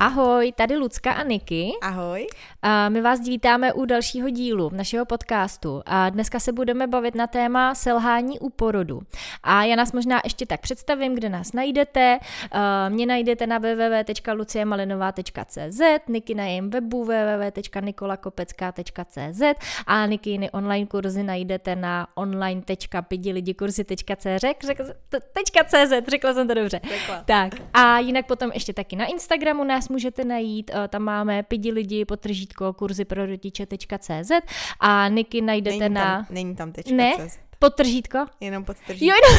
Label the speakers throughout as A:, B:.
A: Ahoj, tady Lucka a Niky.
B: Ahoj.
A: A my vás vítáme u dalšího dílu našeho podcastu. A dneska se budeme bavit na téma selhání u porodu. A já nás možná ještě tak představím, kde nás najdete. Mě najdete na www.luciemalinová.cz, Niky na jejím webu www.nikolakopecka.cz a Nikiny online kurzy najdete na online.pidilidikurzy.cz řekla jsem to dobře.
B: Řekla.
A: Tak a jinak potom ještě taky na Instagramu nás můžete najít, tam máme pidi lidi potržítko kurzy pro rodiče.cz a Niky najdete
B: Není
A: na...
B: tam, není tam tečka
A: Ne?
B: CZ.
A: Podtržítko?
B: Jenom pod
A: Jo, no,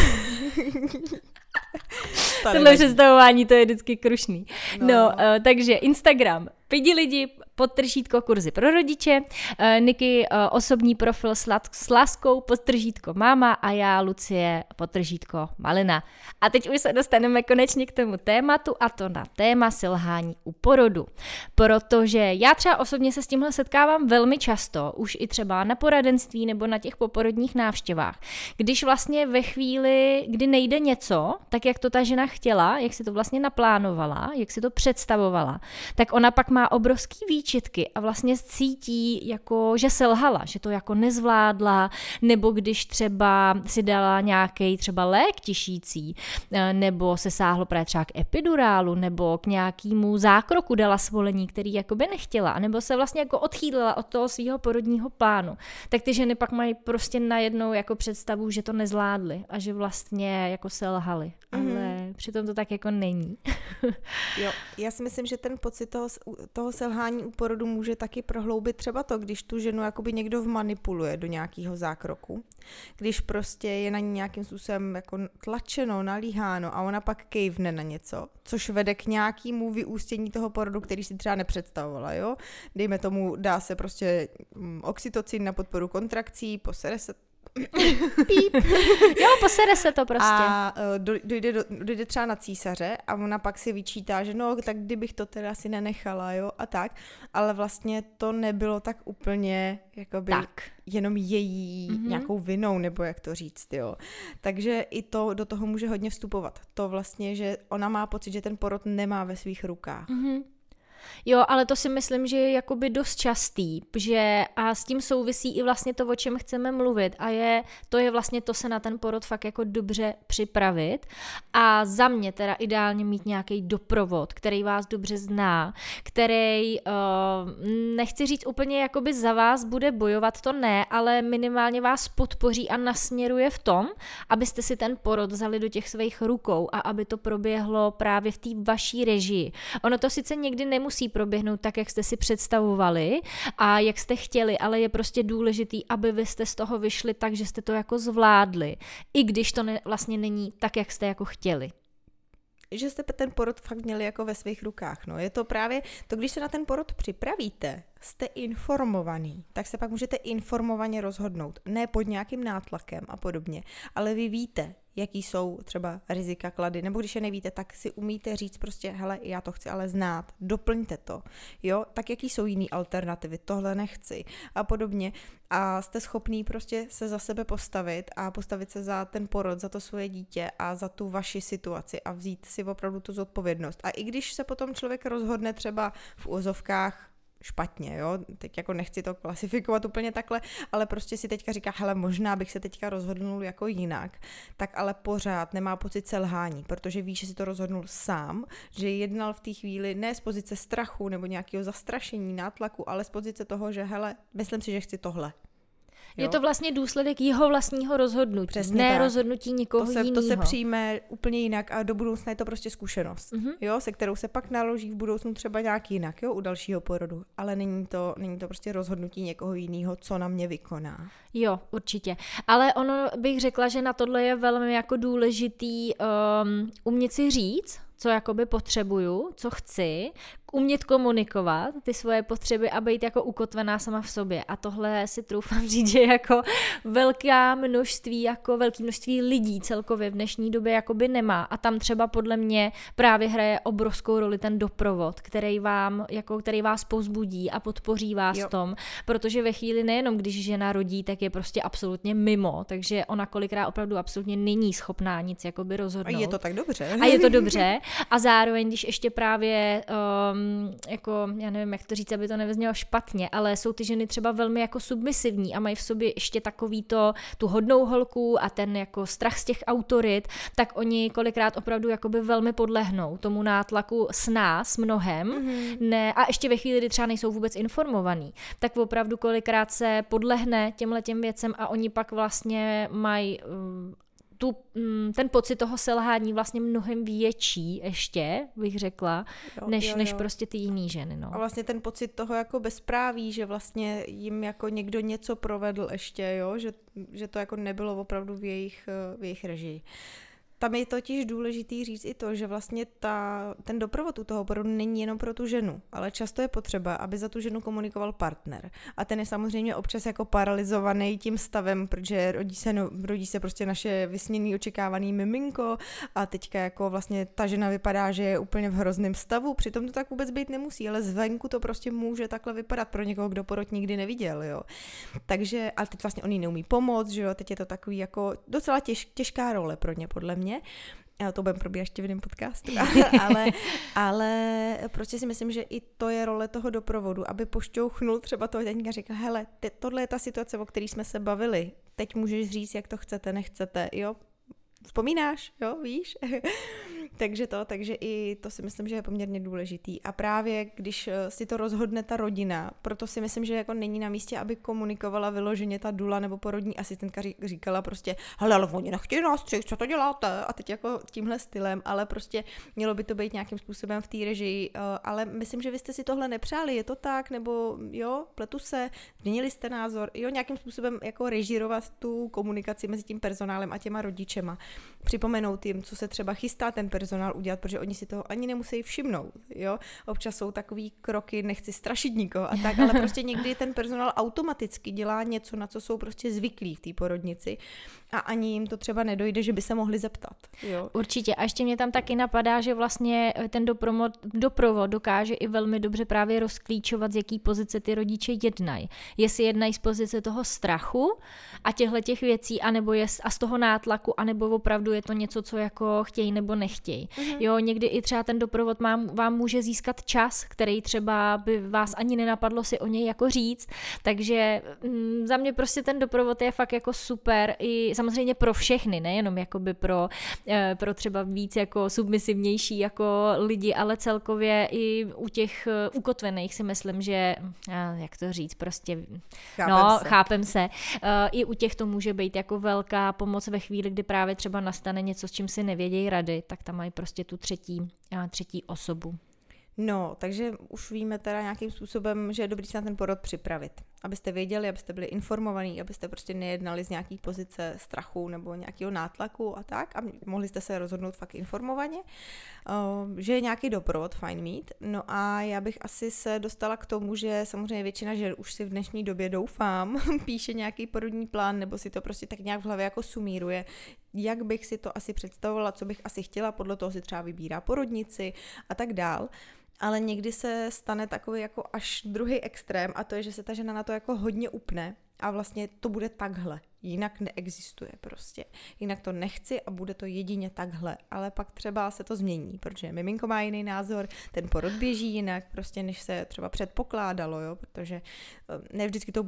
A: tohle představování, to je vždycky krušný. No,
B: No.
A: no uh, takže Instagram, pidi lidi, podtržítko kurzy pro rodiče, uh, Niky uh, osobní profil s láskou, podtržítko máma a já Lucie, podtržítko malina. A teď už se dostaneme konečně k tomu tématu a to na téma selhání u porodu. Protože já třeba osobně se s tímhle setkávám velmi často, už i třeba na poradenství nebo na těch poporodních návštěvách, když vlastně ve chvíli, kdy nejde něco, tak jak to ta žena chtěla, jak si to vlastně naplánovala, jak si to představovala, tak ona pak má obrovský výčitky a vlastně cítí, jako, že selhala, že to jako nezvládla, nebo když třeba si dala nějaký třeba lék tišící, eh, nebo se sáhlo právě třeba k epidurálu, nebo k nějakému zákroku dala svolení, který jakoby nechtěla, nebo se vlastně jako odchýlila od toho svého porodního plánu, tak ty ženy pak mají prostě najednou jako představu, že to nezvládly a že vlastně jako selhaly.
B: Mhm.
A: Ale přitom to tak jako není.
B: Jo, já si myslím, že ten pocit toho, toho selhání u porodu může taky prohloubit třeba to, když tu ženu jakoby někdo vmanipuluje do nějakého zákroku, když prostě je na ní nějakým způsobem jako tlačeno, nalíháno a ona pak kejvne na něco, což vede k nějakému vyústění toho porodu, který si třeba nepředstavovala, jo. Dejme tomu, dá se prostě mm, oxytocin na podporu kontrakcí, posere se
A: Jo, posere se to prostě.
B: A eh, do- dojde, do, dojde třeba na císaře a ona pak si vyčítá, že no, tak kdybych to teda si nenechala, jo, a tak. Ale vlastně to nebylo tak úplně, jakoby,
A: Tak.
B: jenom její
A: Mhm.
B: mm-hmm. nějakou vinou, nebo jak to říct, jo. Takže i to do toho může hodně vstupovat. To vlastně, že ona má pocit, že ten porod nemá ve svých rukách.
A: Mhm. Jo, ale to si myslím, že je jakoby dost častý, že a s tím souvisí i vlastně to, o čem chceme mluvit a je, to je vlastně to se na ten porod fakt jako dobře připravit a za mě teda ideálně mít nějaký doprovod, který vás dobře zná, který, uh, nechci říct úplně jakoby za vás bude bojovat, to ne, ale minimálně vás podpoří a nasměruje v tom, abyste si ten porod vzali do těch svých rukou a aby to proběhlo právě v té vaší režii. Ono to sice někdy nemusí proběhnout tak, jak jste si představovali a jak jste chtěli, ale je prostě důležitý, aby vy jste z toho vyšli tak, že jste to jako zvládli, i když to ne, vlastně není tak, jak jste jako chtěli.
B: že jste ten porod fakt měli jako ve svých rukách. No. Je to právě to, když se na ten porod připravíte, jste informovaný, tak se pak můžete informovaně rozhodnout. Ne pod nějakým nátlakem a podobně, ale vy víte, jaký jsou třeba rizika klady, nebo když je nevíte, tak si umíte říct prostě, hele, já to chci ale znát, doplňte to, jo, tak jaký jsou jiný alternativy, tohle nechci. A podobně. A jste schopný prostě se za sebe postavit a postavit se za ten porod, za to svoje dítě a za tu vaši situaci a vzít si opravdu tu zodpovědnost. A i když se potom člověk rozhodne třeba v úzovkách špatně, jo, teď jako nechci to klasifikovat úplně takhle, ale prostě si teďka říká, hele, možná bych se teďka rozhodnul jako jinak, tak ale pořád nemá pocit selhání, protože ví, že si to rozhodnul sám, že jednal v té chvíli ne z pozice strachu nebo nějakého zastrašení, nátlaku, ale z pozice toho, že hele, myslím si, že chci tohle.
A: Je to vlastně důsledek jeho vlastního rozhodnutí,
B: Přesně
A: ne
B: tak.
A: rozhodnutí někoho
B: to se,
A: jiného.
B: to se přijme úplně jinak a do budoucna je to prostě zkušenost,
A: Mhm.
B: jo, se kterou se pak naloží v budoucnu třeba nějak jinak, jo, u dalšího porodu, ale není to, není to prostě rozhodnutí někoho jiného, co na mě vykoná.
A: Jo, určitě. Ale ono bych řekla, že na tohle je velmi jako důležitý um, umět si říct, co jakoby potřebuju, co chci, umět komunikovat ty svoje potřeby a být jako ukotvená sama v sobě. A tohle si troufám říct, že jako velká množství, jako velké množství lidí celkově v dnešní době jakoby nemá. A tam třeba podle mě právě hraje obrovskou roli ten doprovod, který vám, jako, který vás pozbudí a podpoří vás
B: Jo.
A: v tom, protože ve chvíli nejenom, když žena rodí, tak je prostě absolutně mimo, takže ona kolikrát opravdu absolutně není schopná nic jakoby
B: A
A: rozhodnout.
B: je to tak dobře.
A: A je to dobře. A zároveň, když ještě právě um, jako, já nevím, jak to říct, aby to nevyznělo špatně, ale jsou ty ženy třeba velmi jako submisivní a mají v sobě ještě takový to, tu hodnou holku a ten jako strach z těch autorit, tak oni kolikrát opravdu jakoby velmi podlehnou tomu nátlaku s nás mnohem, mm-hmm. ne, a ještě ve chvíli, kdy třeba nejsou vůbec informovaný, tak opravdu kolikrát se podlehne těmhle těm věcem a oni pak vlastně mají um, tu, mm, ten pocit toho selhání vlastně mnohem větší ještě, bych řekla, jo, než, jo, jo. než prostě ty jiný ženy. No.
B: A vlastně ten pocit toho jako bezpráví, že vlastně jim jako někdo něco provedl ještě, jo, že, že to jako nebylo opravdu v jejich, v jejich režii. Tam je totiž důležitý říct i to, že vlastně ta, ten doprovod u toho porodu není jenom pro tu ženu, ale často je potřeba, aby za tu ženu komunikoval partner. A ten je samozřejmě občas jako paralizovaný tím stavem, protože rodí se, no, rodí se prostě naše vysněný očekávaný miminko a teďka jako vlastně ta žena vypadá, že je úplně v hrozném stavu, přitom to tak vůbec být nemusí, ale zvenku to prostě může takhle vypadat pro někoho, kdo porod nikdy neviděl, jo. Takže, ale teď vlastně oni neumí pomoct, že jo, teď je to takový jako docela těž, těžká role pro ně, podle mě mě. Já to budeme probíhat ještě v jiném podcastu. ale, ale prostě si myslím, že i to je role toho doprovodu, aby pošťouchnul třeba toho dětníka a řekl, hele, te, tohle je ta situace, o které jsme se bavili. Teď můžeš říct, jak to chcete, nechcete. Jo, vzpomínáš, jo, víš? takže to, takže i to si myslím, že je poměrně důležitý. A právě když eh, si to rozhodne ta rodina, proto si myslím, že jako není na místě, aby komunikovala vyloženě ta dula nebo porodní asistentka říkala prostě, hele, ale oni nechtějí nás třech, co to děláte? A teď jako tímhle stylem, ale prostě mělo by to být nějakým způsobem v té režii. Eh, ale myslím, že vy jste si tohle nepřáli, je to tak? Nebo jo, pletu se, změnili jste názor, jo, nějakým způsobem jako režírovat tu komunikaci mezi tím personálem a těma rodičema připomenout jim, co se třeba chystá ten personál udělat, protože oni si toho ani nemusí všimnout, jo. Občas jsou takový kroky, nechci strašit nikoho a tak, ale prostě někdy ten personál automaticky dělá něco, na co jsou prostě zvyklí v té porodnici a ani jim to třeba nedojde, že by se mohli zeptat. Jo.
A: Určitě. A ještě mě tam taky napadá, že vlastně ten doprovod, doprovod dokáže i velmi dobře právě rozklíčovat, z jaký pozice ty rodiče jednají. Jestli jednají z pozice toho strachu a těchto těch věcí, anebo je a z toho nátlaku, anebo opravdu je to něco, co jako chtějí nebo nechtějí. Mm-hmm. Jo, někdy i třeba ten doprovod mám, vám může získat čas, který třeba by vás ani nenapadlo si o něj jako říct. Takže mm, za mě prostě ten doprovod je fakt jako super i samozřejmě pro všechny, nejenom jakoby pro, eh, pro třeba víc jako submisivnější jako lidi, ale celkově i u těch eh, ukotvených si myslím, že, eh, jak to říct, prostě, chápem no, se. chápem se, i u těch to může být jako velká pomoc ve chvíli, kdy právě třeba nastane něco, s čím si nevědějí rady, tak tam mají prostě tu třetí, třetí osobu.
B: No, takže už víme teda nějakým způsobem, že je dobrý se na ten porod připravit. Abyste věděli, abyste byli informovaní, abyste prostě nejednali z nějaký pozice strachu nebo nějakého nátlaku a tak. A mohli jste se rozhodnout fakt informovaně, že je nějaký doprovod, fajn mít. No a já bych asi se dostala k tomu, že samozřejmě většina žen už si v dnešní době doufám, píše nějaký porodní plán nebo si to prostě tak nějak v hlavě jako sumíruje, jak bych si to asi představovala, co bych asi chtěla, podle toho si třeba vybírá porodnici a tak dál ale někdy se stane takový jako až druhý extrém a to je, že se ta žena na to jako hodně upne a vlastně to bude takhle. Jinak neexistuje prostě. Jinak to nechci a bude to jedině takhle. Ale pak třeba se to změní, protože miminko má jiný názor, ten porod běží jinak, prostě než se třeba předpokládalo, jo, protože eh, ne vždycky to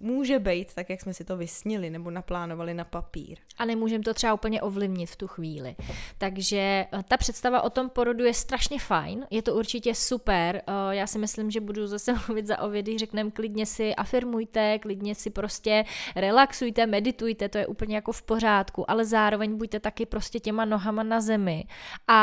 B: může být tak, jak jsme si to vysnili nebo naplánovali na papír.
A: A nemůžeme to třeba úplně ovlivnit v tu chvíli. Takže eh, ta představa o tom porodu je strašně fajn, je to určitě super. Eh, já si myslím, že budu zase mluvit za ovědy, řekneme klidně si afirmujte, klidně si prostě relaxujte, meditujte, to je úplně jako v pořádku, ale zároveň buďte taky prostě těma nohama na zemi a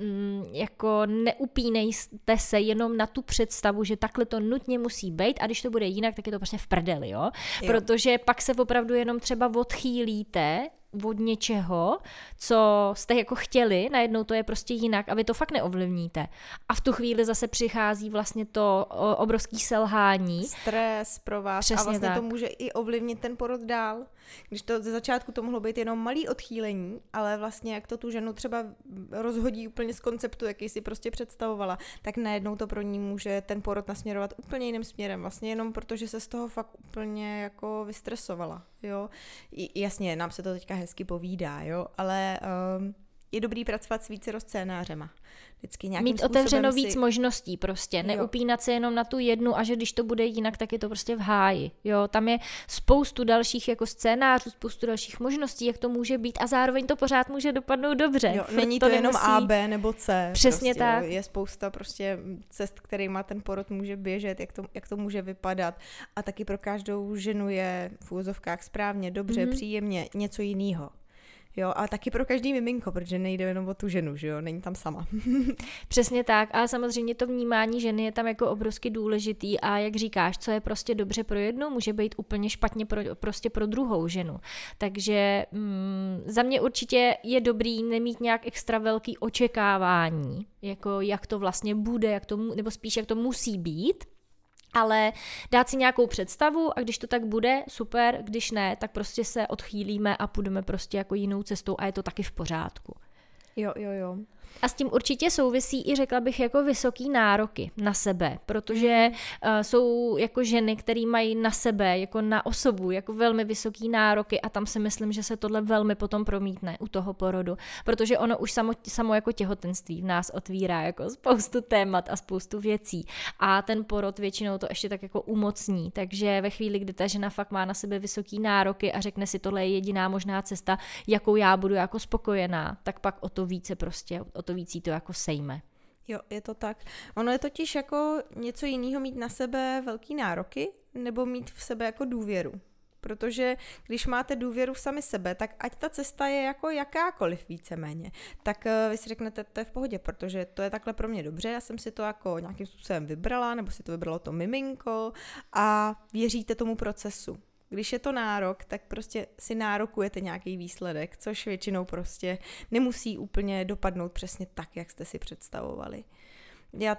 A: mm, jako neupínejte se jenom na tu představu, že takhle to nutně musí být a když to bude jinak, tak je to prostě v prdeli, jo? jo. Protože pak se opravdu jenom třeba odchýlíte od něčeho, co jste jako chtěli, najednou to je prostě jinak a vy to fakt neovlivníte. A v tu chvíli zase přichází vlastně to obrovský selhání.
B: Stres pro vás Přesně a vlastně tak. to může i ovlivnit ten porod dál. Když to ze začátku to mohlo být jenom malý odchýlení, ale vlastně jak to tu ženu třeba rozhodí úplně z konceptu, jaký si prostě představovala, tak najednou to pro ní může ten porod nasměrovat úplně jiným směrem. Vlastně jenom protože se z toho fakt úplně jako vystresovala, jo. I, jasně, nám se to teďka hezky povídá, jo, ale um, je dobrý pracovat s více scénářema.
A: Vždycky Mít otevřeno si... víc možností prostě, neupínat se jenom na tu jednu a že když to bude jinak, tak je to prostě v háji. Jo, tam je spoustu dalších jako scénářů, spoustu dalších možností, jak to může být a zároveň to pořád může dopadnout dobře.
B: Jo, není to, to jenom A, B nebo C.
A: Přesně
B: prostě,
A: tak.
B: Jo, je spousta prostě cest, kterýma ten porod může běžet, jak to, jak to může vypadat a taky pro každou ženu je v úvozovkách správně, dobře, mm-hmm. příjemně, něco jiného. Jo, a taky pro každý miminko, protože nejde jenom o tu ženu, že jo, není tam sama.
A: Přesně tak, ale samozřejmě to vnímání ženy je tam jako obrovsky důležitý a jak říkáš, co je prostě dobře pro jednu, může být úplně špatně pro, prostě pro druhou ženu. Takže mm, za mě určitě je dobrý nemít nějak extra velký očekávání, jako jak to vlastně bude, jak to, nebo spíš jak to musí být, ale dát si nějakou představu a když to tak bude, super, když ne, tak prostě se odchýlíme a půjdeme prostě jako jinou cestou a je to taky v pořádku.
B: Jo, jo, jo.
A: A s tím určitě souvisí i řekla bych jako vysoký nároky na sebe, protože uh, jsou jako ženy, které mají na sebe, jako na osobu, jako velmi vysoký nároky a tam si myslím, že se tohle velmi potom promítne u toho porodu, protože ono už samo, samo jako těhotenství v nás otvírá jako spoustu témat a spoustu věcí a ten porod většinou to ještě tak jako umocní, takže ve chvíli, kdy ta žena fakt má na sebe vysoký nároky a řekne si, tohle je jediná možná cesta, jakou já budu jako spokojená, tak pak o to více prostě, o to víc to jako sejme.
B: Jo, je to tak. Ono je totiž jako něco jiného mít na sebe velký nároky, nebo mít v sebe jako důvěru. Protože když máte důvěru v sami sebe, tak ať ta cesta je jako jakákoliv víceméně, tak uh, vy si řeknete, to je v pohodě, protože to je takhle pro mě dobře, já jsem si to jako nějakým způsobem vybrala, nebo si to vybralo to miminko a věříte tomu procesu. Když je to nárok, tak prostě si nárokujete nějaký výsledek, což většinou prostě nemusí úplně dopadnout přesně tak, jak jste si představovali. Já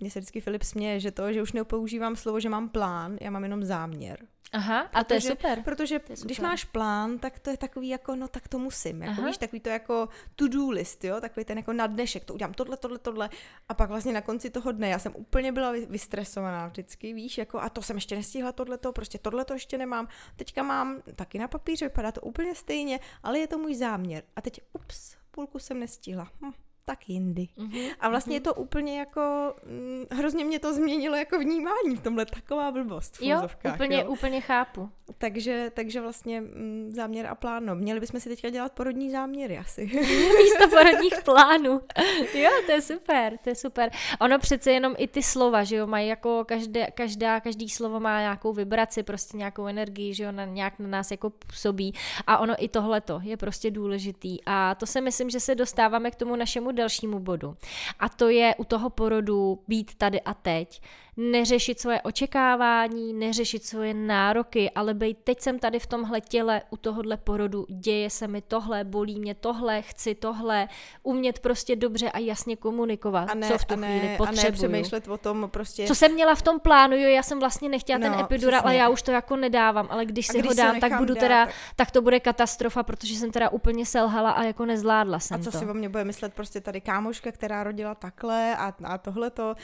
B: mně se vždycky Filip směje, že to, že už nepoužívám slovo, že mám plán, já mám jenom záměr.
A: Aha, a protože, to je super.
B: Protože
A: to je
B: super. když máš plán, tak to je takový jako, no tak to musím. Jako víš, takový to jako to-do list, jo, takový ten jako na dnešek, to udělám tohle, tohle, tohle. A pak vlastně na konci toho dne, já jsem úplně byla vystresovaná vždycky, víš, jako a to jsem ještě nestihla tohle, prostě tohle to ještě nemám. Teďka mám taky na papíře, vypadá to úplně stejně, ale je to můj záměr. A teď, ups, půlku jsem nestihla. Hm, tak jindy. Mm-hmm. A vlastně mm-hmm. je to úplně jako, hm, hrozně mě to změnilo jako vnímání v tomhle taková blbost v
A: jo, úplně, jo, úplně chápu.
B: Takže, takže vlastně hm, záměr a plán, no, měli bychom si teďka dělat porodní záměry asi.
A: Místo porodních plánů. jo, to je super, to je super. Ono přece jenom i ty slova, že jo, mají jako každé, každá, každý slovo má nějakou vibraci, prostě nějakou energii, že jo, na, nějak na nás jako působí a ono i tohleto je prostě důležitý a to si myslím, že se dostáváme k tomu našemu dalšímu bodu. A to je u toho porodu být tady a teď neřešit svoje očekávání, neřešit svoje nároky, ale být teď jsem tady v tomhle těle, u tohohle porodu, děje se mi tohle, bolí mě tohle, chci tohle, umět prostě dobře a jasně komunikovat, a ne, co v tu a ne, chvíli potřebuju. A ne
B: přemýšlet o tom prostě...
A: Co jsem měla v tom plánu, jo, já jsem vlastně nechtěla no, ten epidural, ale já už to jako nedávám, ale když si když ho dám, tak budu dát, teda, tak... tak to bude katastrofa, protože jsem teda úplně selhala a jako nezvládla jsem
B: A co
A: to.
B: si o mě bude myslet prostě tady kámoška, která rodila takhle a, a tohle to...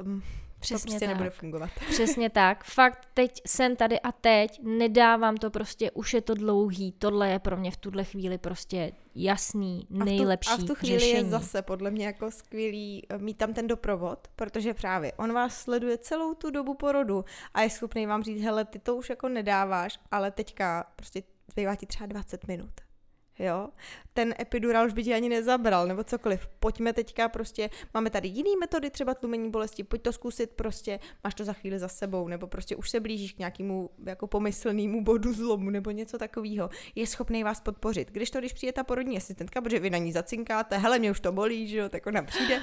B: Um, Přesně to prostě tak. nebude fungovat.
A: Přesně tak. Fakt teď jsem tady a teď, nedávám to prostě, už je to dlouhý, tohle je pro mě v tuhle chvíli prostě jasný, nejlepší
B: A v tu, a v tu chvíli řešení. je zase podle mě jako skvělý eh, mít tam ten doprovod, protože právě on vás sleduje celou tu dobu porodu a je schopný vám říct, hele, ty to už jako nedáváš, ale teďka prostě zbývá ti třeba 20 minut jo, ten epidural už by ti ani nezabral, nebo cokoliv. Pojďme teďka prostě, máme tady jiný metody, třeba tlumení bolesti, pojď to zkusit prostě, máš to za chvíli za sebou, nebo prostě už se blížíš k nějakému jako pomyslnému bodu zlomu, nebo něco takového. Je schopný vás podpořit. Když to, když přijde ta porodní asistentka, protože vy na ní zacinkáte, hele, mě už to bolí, že jo, tak ona přijde.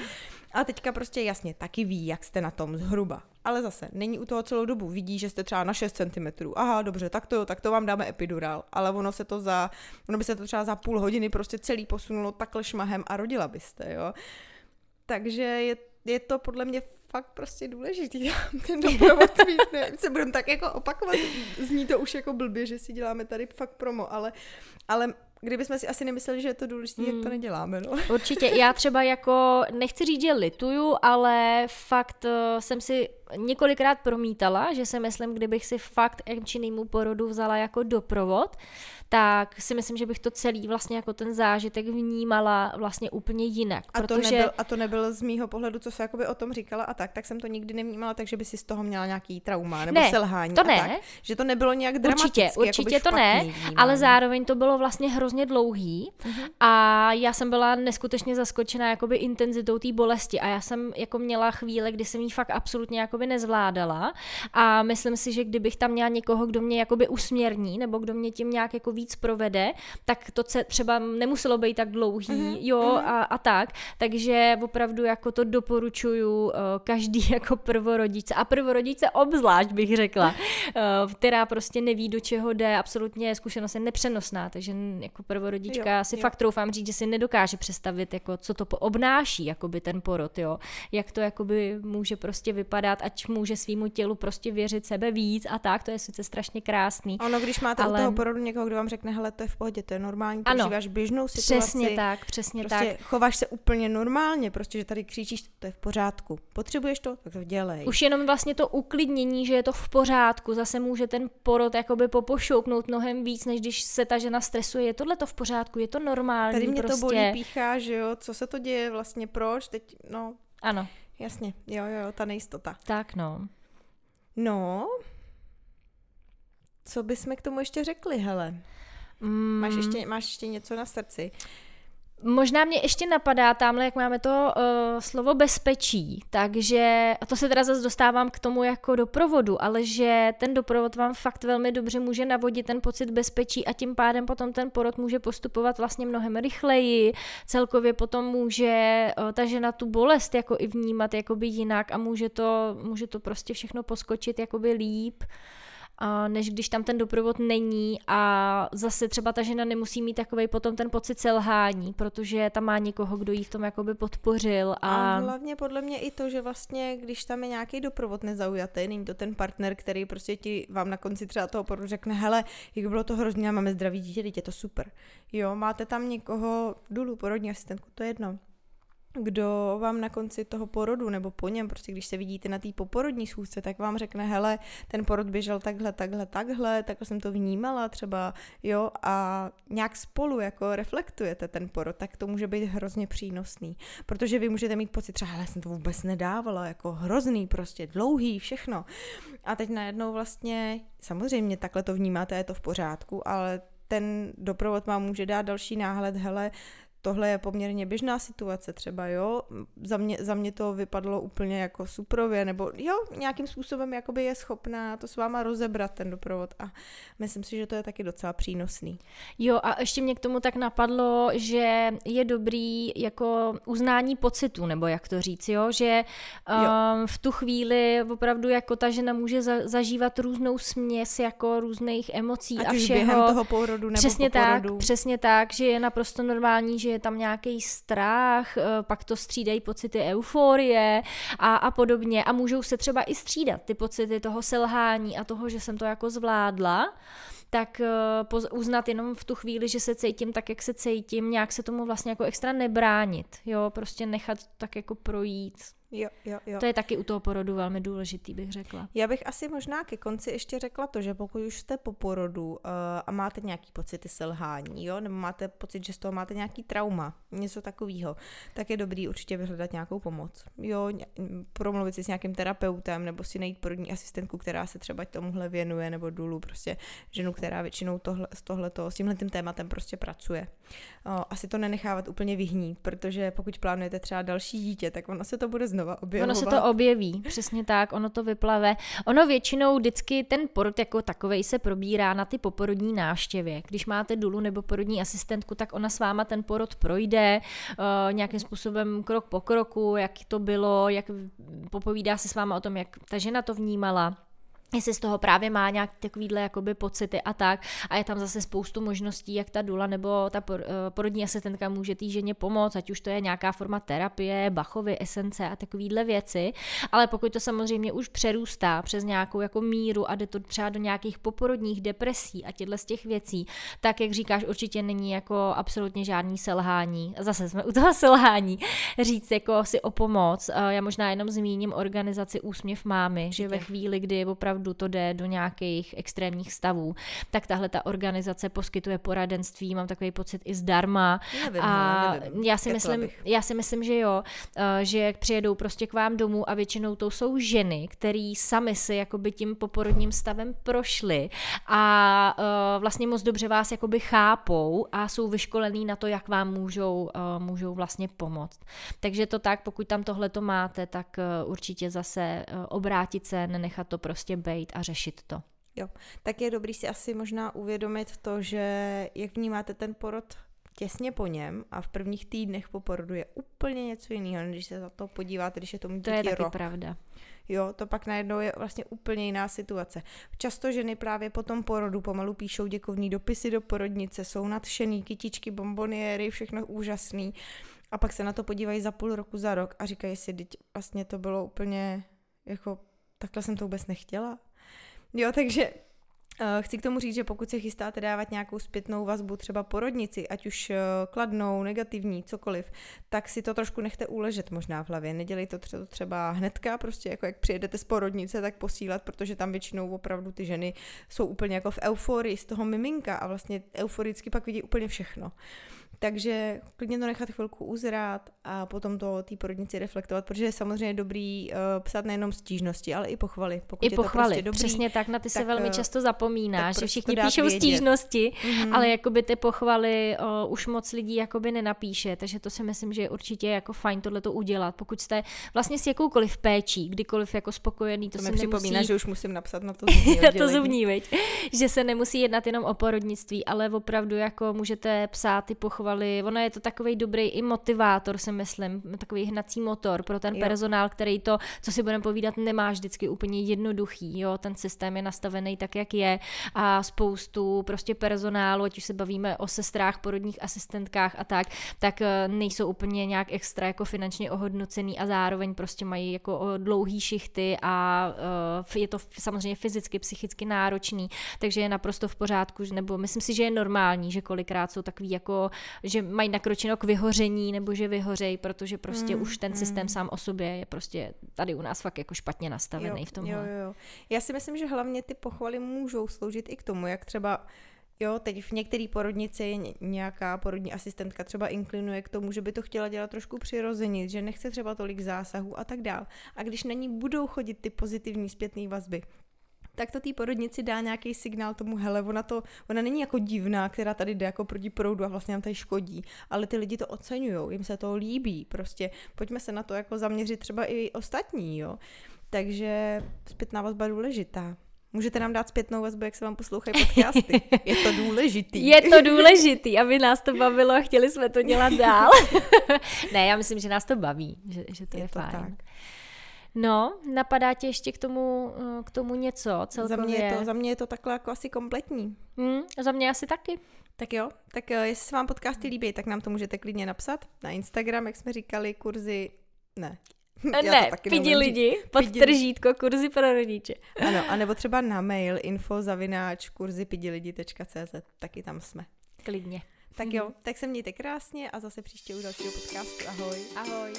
B: A teďka prostě jasně, taky ví, jak jste na tom zhruba. Ale zase, není u toho celou dobu. Vidí, že jste třeba na 6 cm. Aha, dobře, tak to, tak to vám dáme epidural. Ale ono se to za, ono by se to třeba za půl hodiny prostě celý posunulo takhle šmahem a rodila byste, jo. Takže je, je to podle mě fakt prostě důležitý. Ten doprovod se budeme tak jako opakovat. Zní to už jako blbě, že si děláme tady fakt promo, ale, ale kdybychom si asi nemysleli, že je to důležité, hmm. jak to hmm. neděláme. No.
A: Určitě. Já třeba jako, nechci říct, že lituju, ale fakt uh, jsem si několikrát promítala, že si myslím, kdybych si fakt Emčinýmu porodu vzala jako doprovod, tak si myslím, že bych to celý vlastně jako ten zážitek vnímala vlastně úplně jinak.
B: A,
A: protože...
B: to nebyl, a to nebyl z mýho pohledu, co se jakoby o tom říkala a tak, tak jsem to nikdy nevnímala, takže by si z toho měla nějaký trauma nebo
A: ne,
B: selhání.
A: to
B: a
A: ne.
B: Tak, že to nebylo nějak dramaticky.
A: Určitě, určitě to ne,
B: vnímání.
A: ale zároveň to bylo vlastně hrozně dlouhý uh-huh. a já jsem byla neskutečně zaskočená jakoby intenzitou té bolesti a já jsem jako měla chvíle, kdy jsem ji fakt absolutně jakoby nezvládala a myslím si, že kdybych tam měla někoho, kdo mě jakoby usměrní nebo kdo mě tím nějak jako víc provede, tak to se třeba nemuselo být tak dlouhý, uh-huh. jo, uh-huh. A, a tak, takže opravdu jako to doporučuju uh, každý jako prvorodice a prvorodice obzvlášť bych řekla, uh, která prostě neví, do čeho jde, absolutně zkušenost je nepřenosná, takže jako prvorodička jo, si jo. fakt troufám říct, že si nedokáže představit, jako co to obnáší, jakoby ten porod, jo, jak to jakoby může prostě vypadat, ať může svýmu tělu prostě věřit sebe víc a tak, to je sice strašně krásný.
B: Ono, když máte ale... u toho porodu někoho, kdo vám řekne, hele, to je v pohodě, to je normální, prožíváš běžnou situaci.
A: Přesně tak, přesně
B: prostě
A: tak.
B: chováš se úplně normálně, prostě, že tady křičíš, to je v pořádku. Potřebuješ to, tak to dělej.
A: Už jenom vlastně to uklidnění, že je to v pořádku, zase může ten porod jakoby popošoupnout mnohem víc, než když se ta žena stresuje. Je tohle to v pořádku, je to normální.
B: Tady mě
A: prostě.
B: to bolí, píchá, že jo, co se to děje vlastně, proč, teď, no.
A: Ano.
B: Jasně, jo, jo, ta nejistota.
A: Tak no.
B: No, co bychom k tomu ještě řekli, hele? Mm. Máš, ještě, máš ještě něco na srdci?
A: Možná mě ještě napadá tamhle, jak máme to uh, slovo bezpečí, takže, a to se teda zase dostávám k tomu jako doprovodu, ale že ten doprovod vám fakt velmi dobře může navodit ten pocit bezpečí a tím pádem potom ten porod může postupovat vlastně mnohem rychleji, celkově potom může uh, ta žena tu bolest jako i vnímat jakoby jinak a může to, může to prostě všechno poskočit jakoby líp než když tam ten doprovod není a zase třeba ta žena nemusí mít takový potom ten pocit selhání, protože tam má někoho, kdo jí v tom jakoby podpořil. A...
B: a hlavně podle mě i to, že vlastně, když tam je nějaký doprovod nezaujatý, není to ten partner, který prostě ti vám na konci třeba toho porodu řekne, hele, jak bylo to hrozně, máme zdravý dítě, dítě, je to super. Jo, máte tam někoho, důlu, porodní asistentku, to je jedno kdo vám na konci toho porodu nebo po něm, prostě když se vidíte na té poporodní schůzce, tak vám řekne, hele, ten porod běžel takhle, takhle, takhle, takhle jsem to vnímala třeba, jo, a nějak spolu jako reflektujete ten porod, tak to může být hrozně přínosný, protože vy můžete mít pocit, třeba, hele, jsem to vůbec nedávala, jako hrozný prostě, dlouhý, všechno. A teď najednou vlastně, samozřejmě takhle to vnímáte, je to v pořádku, ale ten doprovod vám může dát další náhled, hele, tohle je poměrně běžná situace třeba, jo, za mě, za mě to vypadlo úplně jako suprově, nebo jo, nějakým způsobem jakoby je schopná to s váma rozebrat ten doprovod a myslím si, že to je taky docela přínosný.
A: Jo a ještě mě k tomu tak napadlo, že je dobrý jako uznání pocitu, nebo jak to říct, jo, že um, v tu chvíli opravdu jako ta žena může za, zažívat různou směs jako různých emocí
B: Ať
A: a všeho.
B: během toho porodu nebo
A: přesně
B: po
A: tak,
B: porodu.
A: přesně tak, že je naprosto normální, že je tam nějaký strach, eh, pak to střídají pocity euforie a, a podobně. A můžou se třeba i střídat ty pocity toho selhání a toho, že jsem to jako zvládla. Tak uh, uznat jenom v tu chvíli, že se cítím tak, jak se cítím, nějak se tomu vlastně jako extra nebránit, jo, prostě nechat tak jako projít.
B: Jo, jo, jo.
A: To je taky u toho porodu velmi důležitý, bych řekla.
B: Já bych asi možná ke konci ještě řekla to, že pokud už jste po porodu uh, a máte nějaký pocity selhání, jo, nebo máte pocit, že z toho máte nějaký trauma, něco takového, tak je dobrý určitě vyhledat nějakou pomoc. Jo, promluvit si s nějakým terapeutem, nebo si najít porodní asistentku, která se třeba tomuhle věnuje, nebo důlu, prostě ženu, která většinou tohle, z tohleto, s tímhle tím tématem prostě pracuje. Uh, asi to nenechávat úplně vyhnít, protože pokud plánujete třeba další dítě, tak ono se to bude znova objevovat.
A: Ono se to objeví, přesně tak, ono to vyplave. Ono většinou vždycky ten porod jako takovej se probírá na ty poporodní návštěvě. Když máte dulu nebo porodní asistentku, tak ona s váma ten porod projde uh, nějakým způsobem krok po kroku, jak to bylo, jak popovídá se s váma o tom, jak ta žena to vnímala jestli z toho právě má nějak takovýhle jakoby pocity a tak a je tam zase spoustu možností, jak ta dula nebo ta eh, porodní asistentka může té ženě pomoct, ať už to je nějaká forma terapie, bachovy, esence a takovýhle věci, ale pokud to samozřejmě už přerůstá přes nějakou jako míru a jde to třeba do nějakých poporodních depresí a těchto z těch věcí, tak jak říkáš, určitě není jako absolutně žádný selhání. Zase jsme u toho selhání. Říct jako si o pomoc. Eh, já možná jenom zmíním organizaci Úsměv mámy, že ve chvíli, kdy opravdu opravdu to jde do nějakých extrémních stavů, tak tahle ta organizace poskytuje poradenství, mám takový pocit i zdarma.
B: Nevím, a nevím.
A: Já, si myslím, já si myslím, že jo, eh, že přijedou prostě k vám domů a většinou to jsou ženy, které sami si jakoby tím poporodním stavem prošly a uh, vlastně moc dobře vás jakoby chápou a jsou vyškolený na to, jak vám můžou, uh, můžou vlastně pomoct. Takže to tak, pokud tam tohle to máte, tak určitě zase obrátit se, nenechat to prostě být a řešit to.
B: Jo, tak je dobrý si asi možná uvědomit to, že jak vnímáte ten porod těsně po něm a v prvních týdnech po porodu je úplně něco jiného, když se za to podíváte, když je tomu
A: To je taky
B: rok.
A: pravda.
B: Jo, to pak najednou je vlastně úplně jiná situace. Často ženy právě po tom porodu pomalu píšou děkovní dopisy do porodnice, jsou nadšený, kytičky, bomboniéry, všechno úžasný. A pak se na to podívají za půl roku, za rok a říkají si, teď vlastně to bylo úplně jako takhle jsem to vůbec nechtěla. Jo, takže chci k tomu říct, že pokud se chystáte dávat nějakou zpětnou vazbu třeba porodnici, ať už uh, kladnou, negativní, cokoliv, tak si to trošku nechte uležet možná v hlavě. Nedělejte to třeba hnedka, prostě jako jak přijedete z porodnice, tak posílat, protože tam většinou opravdu ty ženy jsou úplně jako v euforii z toho miminka a vlastně euforicky pak vidí úplně všechno. Takže klidně to nechat chvilku uzrát a potom to té porodnici reflektovat, protože je samozřejmě dobrý uh, psát nejenom stížnosti, ale i pochvaly.
A: Pokud I pochvaly, je to prostě dobrý,
B: přesně
A: tak, na ty tak, se velmi eh, často zapomíná, že prostě všichni píšou vědět. stížnosti, mm-hmm. ale jakoby ty pochvaly uh, už moc lidí jakoby nenapíše, takže to si myslím, že je určitě jako fajn tohle to udělat. Pokud jste vlastně s jakoukoliv péčí, kdykoliv jako spokojený, to,
B: to
A: se
B: mi připomíná,
A: nemusí...
B: že už musím napsat na to zubní na
A: to zubní, že se nemusí jednat jenom o porodnictví, ale opravdu jako můžete psát ty pochvaly pochvaly, ono je to takový dobrý i motivátor, si myslím, takový hnací motor pro ten jo. personál, který to, co si budeme povídat, nemá vždycky úplně jednoduchý, jo, ten systém je nastavený tak, jak je a spoustu prostě personálu, ať už se bavíme o sestrách, porodních asistentkách a tak, tak eh, nejsou úplně nějak extra jako finančně ohodnocený a zároveň prostě mají jako dlouhý šichty a uh, je to samozřejmě fyzicky, psychicky náročný, takže je naprosto v pořádku, nebo myslím si, že je normální, že kolikrát jsou takový jako že mají nakročeno k vyhoření nebo že vyhořej, protože prostě mm, už ten systém mm. sám o sobě je prostě tady u nás fakt jako špatně nastavený
B: jo,
A: v tomhle.
B: Jo, jo. Já si myslím, že hlavně ty pochvaly můžou sloužit i k tomu, jak třeba Jo, teď v některé porodnici nějaká porodní asistentka třeba inklinuje k tomu, že by to chtěla dělat trošku přirozeně, že nechce třeba tolik zásahů a tak dál. A když na ní budou chodit ty pozitivní zpětné vazby, tak to té porodnici dá nějaký signál tomu, hele, ona, to, ona není jako divná, která tady jde jako proti proudu a vlastně nám tady škodí, ale ty lidi to oceňují, jim se to líbí, prostě pojďme se na to jako zaměřit třeba i ostatní, jo. Takže zpětná vazba je důležitá. Můžete nám dát zpětnou vazbu, jak se vám poslouchají podcasty. Je to důležitý.
A: Je to důležitý, aby nás to bavilo a chtěli jsme to dělat dál. ne, já myslím, že nás to baví, že, že to je, je to fajn. Tak. No, napadá tě ještě k tomu, eh, k tomu něco celkově?
B: Za mě, je to, za mě je to takhle jako asi kompletní.
A: Hmm, za mě asi taky.
B: Tak jo, tak eh, jestli se vám podcasty líbí, tak nám to můžete klidně napsat na Instagram, jak jsme říkali, kurzy, ne,
A: ne, pidi lidi, podtržítko kurzy pro rodiče.
B: Ano, anebo třeba na mail info zavináč kurzipidilidi.cz, taky tam jsme.
A: Klidně.
B: Tak jo, tak se mějte krásně a zase příště u dalšího podcastu. Ahoj.
A: Ahoj.